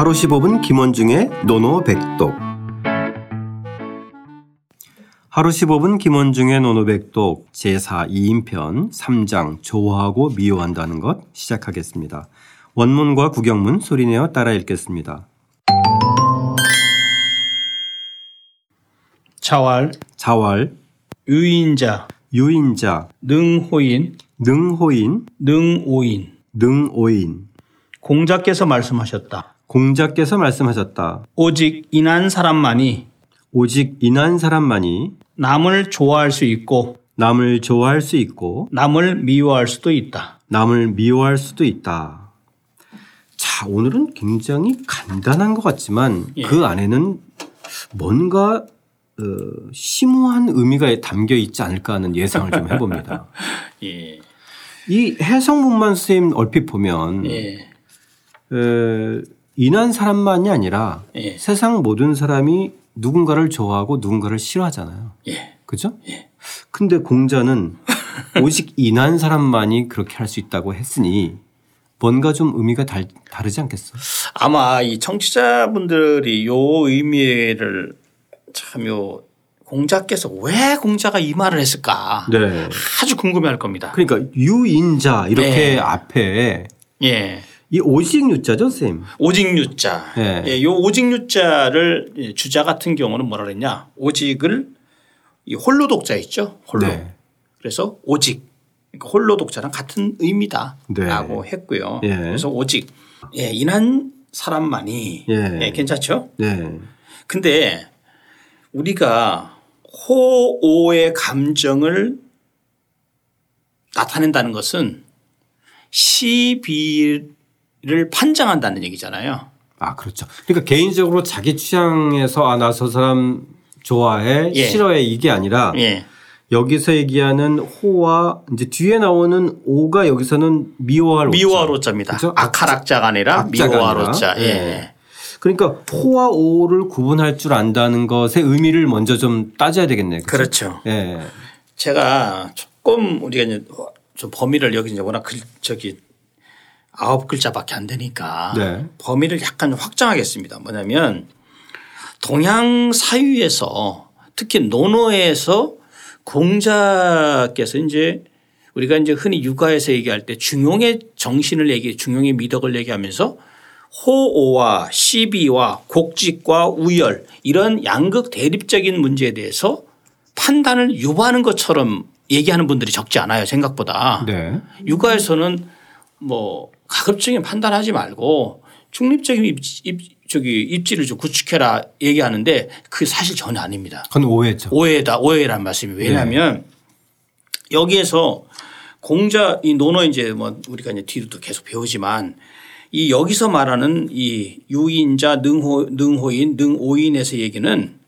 하루 15분 김원중의 노노백독 하루 15분 김원중의 노노백독 제4 2인편 3장 좋아하고 미워한다는 것 시작하겠습니다. 원문과 구경문 소리내어 따라 읽겠습니다. 자왈, 자왈, 유인자, 유인자, 능호인, 능호인, 능오인. 능오인 공자께서 말씀하셨다. 공자께서 말씀하셨다. 오직 인한 사람만이 오직 인한 사람만이 남을 좋아할 수 있고 남을 좋아할 수 있고 남을 미워할 수도 있다. 남을 미워할 수도 있다. 자, 오늘은 굉장히 간단한 것 같지만 예. 그 안에는 뭔가 어, 심오한 의미가 담겨 있지 않을까 하는 예상을 좀 해봅니다. 예. 이 해성문만 선생님 얼핏 보면 예. 에, 인한 사람만이 아니라 예. 세상 모든 사람이 누군가를 좋아하고 누군가를 싫어하잖아요. 예. 그죠? 예. 근데 공자는 오직 인한 사람만이 그렇게 할 수 있다고 했으니 뭔가 좀 의미가 달, 다르지 않겠어? 아마 이 청취자분들이 요 의미를 참 요 공자께서 왜 공자가 이 말을 했을까 네. 아주 궁금해할 겁니다. 그러니까 유인자 이렇게 네. 앞에 예. 이 오직 유자죠, 쌤? 오직 유자. 네. 예, 요 오직 유자를 예, 주자 같은 경우는 뭐라 그랬냐. 오직을 이 홀로 독자 있죠. 홀로. 네. 그래서 오직. 그러니까 홀로 독자랑 같은 의미다. 네. 라고 했고요. 예. 그래서 오직. 예, 인한 사람만이. 예. 예, 괜찮죠. 네. 근데 우리가 호오의 감정을 나타낸다는 것은 시비 를 판정한다는 얘기잖아요. 아, 그렇죠. 그러니까 개인적으로 자기 취향에서 아, 나 저 사람 좋아해, 예. 싫어해 이게 아니라 예. 여기서 얘기하는 호와 이제 뒤에 나오는 오가 여기서는 미워할. 미워로자입니다. 그죠? 악할악자가 아니라 악자가 미워로자. 아니라. 예. 예. 그러니까 호와 오를 구분할 줄 안다는 것의 의미를 먼저 좀 따져야 되겠네요. 그죠? 그렇죠. 예. 제가 조금 우리가 이제 좀 범위를 여기 이제 워낙 글, 저기 아홉 글자밖에 안 되니까 네. 범위를 약간 확장하겠습니다. 뭐냐면 동양 사유에서 특히 논어에서 공자께서 이제 우리가 이제 흔히 육아에서 얘기할 때 중용의 정신을 얘기, 중용의 미덕을 얘기하면서 호오와 시비와 곡직과 우열 이런 양극 대립적인 문제에 대해서 판단을 유보하는 것처럼 얘기하는 분들이 적지 않아요 생각보다. 네. 육아에서는 뭐 가급적인 판단하지 말고 중립적인 입, 입, 저기 입지를 좀 구축해라 얘기하는데 그 사실 전혀 아닙니다. 그건 오해죠. 오해다 오해란 말씀이 왜냐하면 여기에서 공자 이 논어 이제 뭐 우리가 이제 뒤로 또 계속 배우지만 이 여기서 말하는 이 유인자 능호 능호인 능오인에서 얘기는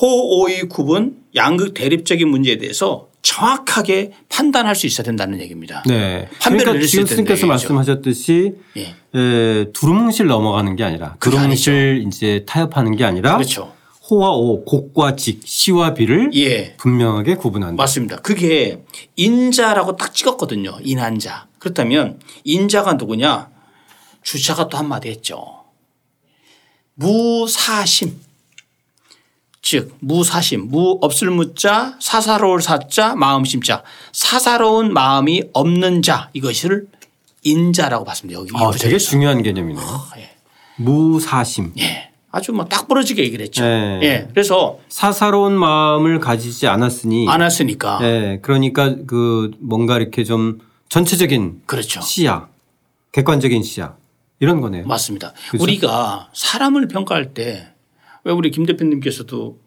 호오의 구분 양극 대립적인 문제에 대해서 정확하게 판단할 수 있어야 된다는 얘기입니다. 네. 판별을 그러니까 지금 스님께서. 말씀하셨듯이 예. 에, 두루뭉실 넘어가는 게 아니라 두루뭉실 이제 타협하는 게 아니라 그렇죠. 호와 오, 곡과 직, 시와 비를 예. 분명하게 구분한다. 맞습니다. 그게 인자라고 딱 찍었거든요. 인한자. 그렇다면 인자가 누구냐? 주자가 또 한마디 했죠. 무사심. 즉 무사심 무 없을 무자 사사로울 사자 마음 심자 사사로운 마음이 없는 자 이것을 인자라고 봤습니다. 여기 이 아. 되게 중요한 개념이네요. 예. 무사심. 예. 아주 뭐 딱 부러지게 얘기를 했죠. 네. 예. 그래서 사사로운 마음을 가지지 않았으니 안 했으니까 예, 그러니까 그 뭔가 이렇게 좀 전체적인 그렇죠. 시야, 객관적인 시야 이런 거네요. 맞습니다. 그죠? 우리가 사람을 평가할 때 왜 우리 김 대표님께서도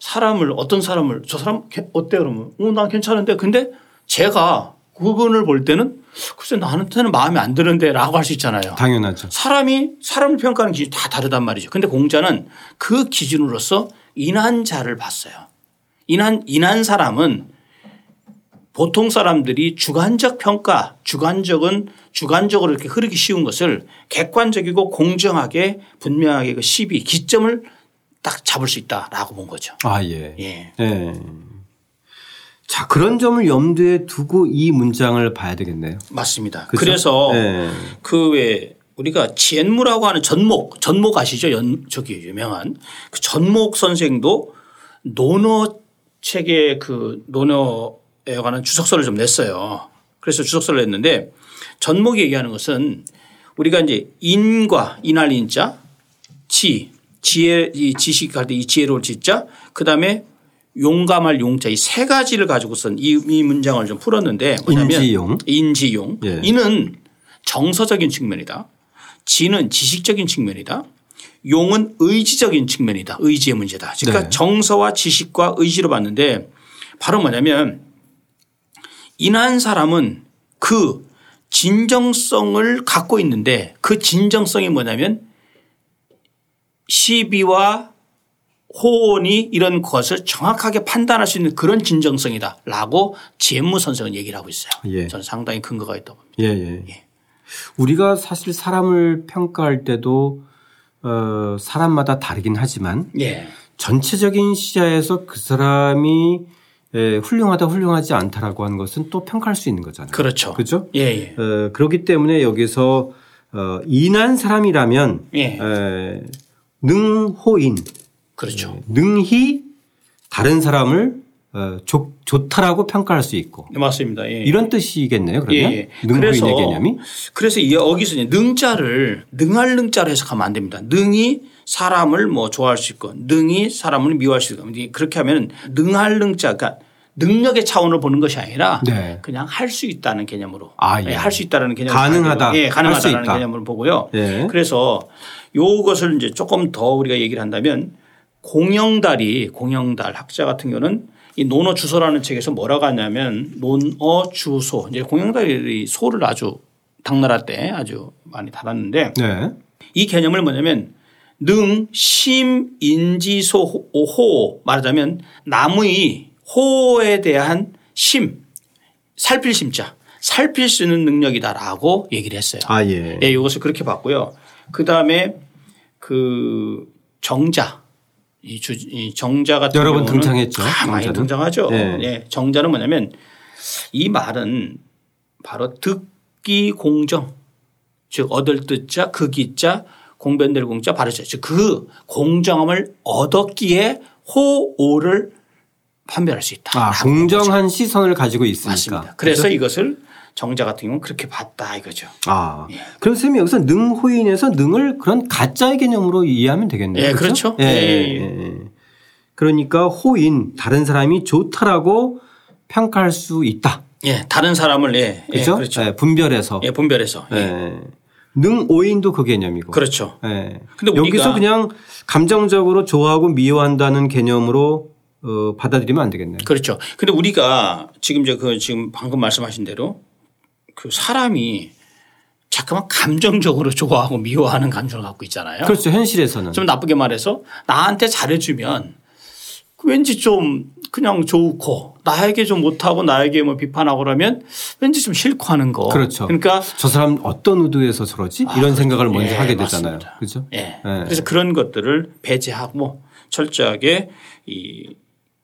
사람을 어떤 사람을 저 사람 어때 그러면 어, 난 괜찮은데 근데 제가 그분을 볼 때는 글쎄 나한테는 마음에 안 드는데 라고 할 수 있잖아요. 당연하죠. 사람이 사람을 평가하는 기준이 다 다르단 말이죠. 근데 공자는 그 기준으로서 인한 자를 봤어요. 인한, 인한 사람은 보통 사람들이 주관적 평가, 주관적은 주관적으로 이렇게 흐르기 쉬운 것을 객관적이고 공정하게 분명하게 그 시비, 기점을 딱 잡을 수 있다라고 본 거죠. 아 예. 예. 예. 자 그런 점을 염두에 두고 이 문장을 봐야 되겠네요. 맞습니다. 그죠? 그래서 예. 그왜 우리가 지엔무라고 하는 전목, 전목 아시죠? 연, 저기 유명한 그 전목 선생도 논어 책의 그 논어에 관한 주석서를 좀 냈어요. 그래서 주석서를 냈는데 전목이 얘기하는 것은 우리가 이제 인과 인할 인자, 지, 지혜, 이 지식할 때 이 지혜로울 지자, 그 다음에 용감할 용자 이 세 가지를 가지고선 이, 이 문장을 좀 풀었는데 뭐냐면 인지용. 인지용. 예. 이는 정서적인 측면이다. 지는 지식적인 측면이다. 용은 의지적인 측면이다. 의지의 문제다. 그러니까 네. 정서와 지식과 의지로 봤는데 바로 뭐냐면 인한 사람은 그 진정성을 갖고 있는데 그 진정성이 뭐냐면 시비와 호언이 이런 것을 정확하게 판단할 수 있는 그런 진정성이다 라고 지혜무 선생은 얘기를 하고 있어요. 예. 저는 상당히 근거가 있다고 봅니다. 예, 예. 우리가 사실 사람을 평가할 때도 어, 사람마다 다르긴 하지만 예. 전체적인 시야에서 그 사람이 에, 훌륭하다 훌륭하지 않다라고 하는 것은 또 평가할 수 있는 거잖아요. 그렇죠. 그렇죠? 예, 예. 어, 그렇기 때문에 여기서 어, 인한 사람이라면 예. 에, 능호인 그렇죠. 능히 다른 사람을 어, 좋, 좋다라고 평가할 수 있고 네, 맞습니다. 예. 이런 뜻이겠네요. 그러면 예, 예. 능호인의 개념이 그래서 이 여기서 이제 능자를 능할 능자로 해석하면 안 됩니다. 능이 사람을 뭐 좋아할 수 있고 능이 사람을 미워할 수 있고 그렇게 하면 능할 능자 그러니까 능력의 차원을 보는 것이 아니라 네. 그냥 할 수 있다는 개념으로 아, 예. 할수 있다는 개념으로 가능하다. 예, 할수 가능하다는 있다. 개념으로 보고요. 예. 그래서 요것을 이제 조금 더 우리가 얘기를 한다면 공영달이 공영달 학자 같은 경우는 이 논어 주소라는 책에서 뭐라고 하냐면 논어 주소 이제 공영달이 소를 아주 당나라 때 아주 많이 달았는데 네. 이 개념을 뭐냐면 능, 심, 인지소, 호, 호 말하자면 나무의 호에 대한 심, 살필 심자, 살필 수 있는 능력이다라고 얘기를 했어요. 아 예. 예, 이것을 그렇게 봤고요. 그 다음에 그 정자, 이, 주, 이 정자 같은 여러 번 경우는 등장했죠, 아, 많이. 등장하죠. 예. 예, 정자는 뭐냐면 이 말은 바로 듣기 공정, 즉 얻을 뜻자, 그 기자, 공변될 공자, 바르자, 즉 그 공정함을 얻었기에 호오를 판별할 수 있다. 아 공정한 시선을 가지고 있으니까. 맞습니다. 그래서 이것을 정자 같은 경우는 그렇게 봤다 이거죠. 아, 예. 그럼 선생님 여기서 능호인에서 능을 그런 가짜의 개념으로 이해하면 되겠네요. 예, 그렇죠? 그렇죠. 예, 예, 예, 예. 그러니까 호인 다른 사람이 좋다라고 평가할 수 있다. 예, 다른 사람을 예, 예, 그렇죠? 그렇죠. 예, 분별해서. 예, 분별해서. 예. 예. 능오인도 그 개념이고. 그렇죠. 예. 근데 여기서 그냥 감정적으로 좋아하고 미워한다는 개념으로 어, 받아들이면 안 되겠네요. 그렇죠. 근데 우리가 지금 이제 그 지금 방금 말씀하신 대로 그 사람이 잠깐만 감정적으로 좋아하고 미워하는 감정을 갖고 있잖아요. 그렇죠. 현실에서는. 좀 나쁘게 말해서 나한테 잘해주면 왠지 좀 그냥 좋고 나에게 좀 못하고 나에게 뭐 비판하고 그러면 왠지 좀 싫고 하는 거. 그렇죠. 그러니까 저 사람 어떤 의도에서 저러지? 이런 생각을 먼저 예, 하게 되잖아요. 맞습니다. 그렇죠? 예. 예. 그래서 그런 것들을 배제하고 철저하게 이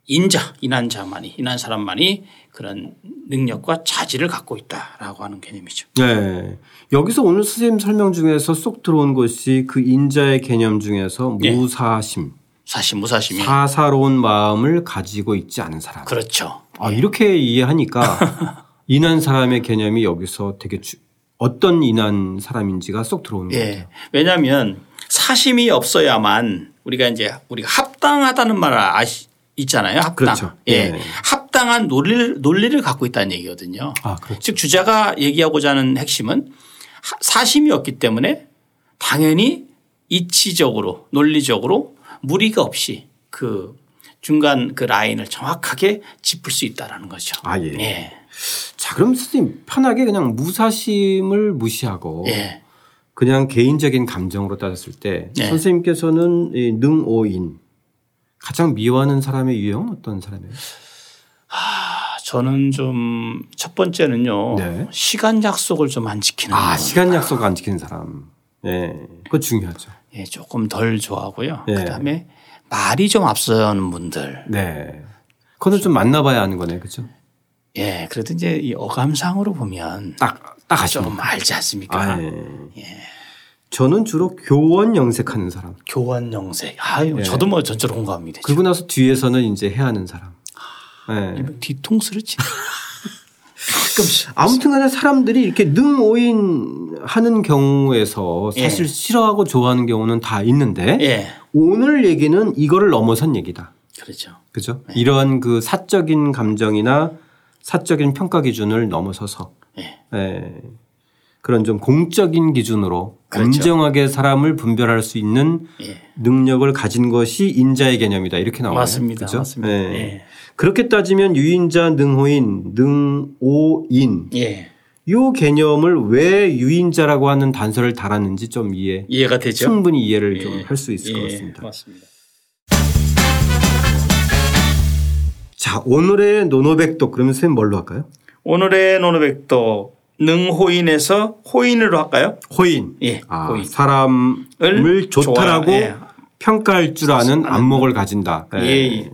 인자, 인한 자만이, 인한 사람만이 그런 능력과 자질을 갖고 있다라고 하는 개념이죠. 네. 여기서 오늘 선생님 설명 중에서 쏙 들어온 것이 그 인자의 개념 중에서 예. 무사심, 사심, 무사심이. 사사로운 마음을 가지고 있지 않은 사람. 그렇죠. 아, 이렇게 이해하니까 인한 사람의 개념이 여기서 되게 주- 어떤 인한 사람인지가 쏙 들어오는 같아요. 예. 왜냐하면 사심이 없어야만 우리가 이제 우리가 합당하다는 말을 아시, 있잖아요. 합당. 그렇죠. 예. 예. 합당한 논리를, 논리를 갖고 있다는 얘기거든요. 아, 그렇죠. 즉 주자가 얘기하고자 하는 핵심은 하- 사심이 없기 때문에 당연히 이치적으로 논리적으로 무리가 없이 그 중간 그 라인을 정확하게 짚을 수 있다라는 거죠. 아, 예. 자, 그럼 선생님 편하게 그냥 무사심을 무시하고 예. 그냥 개인적인 감정으로 따졌을 때 네. 선생님께서는 이 능오인 가장 미워하는 사람의 유형은 어떤 사람이에요? 아, 저는 좀 첫 번째는요. 네. 시간 약속을 좀 안 지키는 아, 거. 시간 약속 안 지키는 사람. 예. 그거 중요하죠. 예, 조금 덜 좋아하고요. 예. 그다음에 말이 좀 앞서는 분들. 네. 그거는 좀 만나봐야 하는 거네. 그죠? 예, 그래도 이제 이 어감상으로 보면 딱, 딱 하시는 좀 알지 않습니까? 아, 예. 저는 주로 교원 영색하는 사람. 교환 영색. 아유, 예. 저도 뭐 전적으로 공감이 되죠. 그리고 나서 뒤에서는 이제 해야 하는 사람. 네. 뒤통수를 치. 아무튼 간에 사람들이 이렇게 능오인 하는 경우에서 사실 예. 싫어하고 좋아하는 경우는 다 있는데 예. 오늘 얘기는 이거를 넘어선 얘기다. 그렇죠. 그죠? 이런 그 사적인 감정이나 사적인 평가 기준을 넘어서서 예. 예. 그런 좀 공적인 기준으로 그렇죠. 엄정하게 사람을 분별할 수 있는 예. 능력을 가진 것이 인자의 개념이다 이렇게 나와요. 맞습니다. 그죠? 맞습니다. 예. 예. 그렇게 따지면 유인자, 능호인, 능오인 예. 요 개념을 왜 유인자라고 하는 단서를 달았는지 좀 이해 이해가 되죠. 충분히 이해를 예. 좀할 수 있을 것 예. 같습니다. 맞습니다. 자 오늘의 노노백독 그러면 선생님 뭘로 할까요? 오늘의 노노백도 능호인에서 호인으로 할까요? 호인. 예. 아, 호인. 사람을 좋다라고 예. 평가할 줄 아는 안목을 가진다. 예. 예.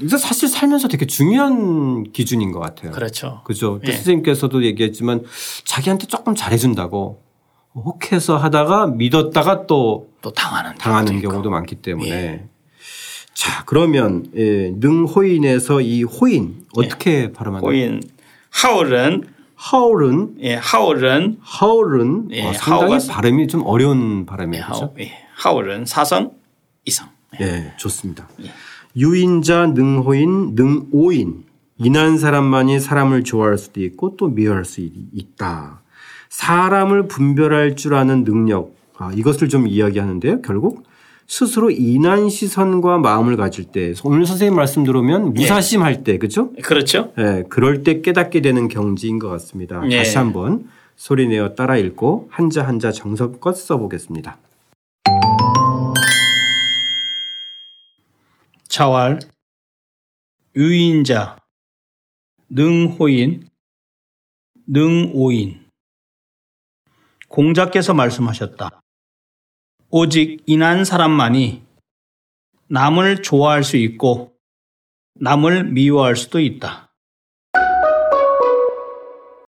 이거 사실 살면서 되게 중요한 기준인 것 같아요. 그렇죠. 그죠. 또 예. 선생님께서도 얘기했지만 자기한테 조금 잘해준다고 혹해서 하다가 믿었다가 또 또 당하는 당하는 경우도 많기 때문에 자 그러면 예, 능호인에서 이 호인 어떻게 발음하나요? 호인 하울은 하울은 예, 하울은 하울은 예, 어, 상당히 하울과- 발음이 좀 어려운 발음이에요. 하울, 그렇죠? 예, 하울은 사성 이성. 예, 좋습니다. 예. 유인자, 능호인, 능오인. 인한 사람만이 사람을 좋아할 수도 있고 또 미워할 수 있다. 사람을 분별할 줄 아는 능력. 아, 이것을 좀 이야기하는데요. 결국 스스로 인한 시선과 마음을 가질 때 오늘 선생님 말씀 들으면 무사심할 때 그죠? 그렇죠? 예, 그럴 때 깨닫게 되는 경지인 것 같습니다. 예. 다시 한번 소리내어 따라 읽고 한자 한자 정성껏 써보겠습니다. 자활, 유인자, 능호인, 능오인. 공자께서 말씀하셨다. 오직 인한 사람만이 남을 좋아할 수 있고 남을 미워할 수도 있다.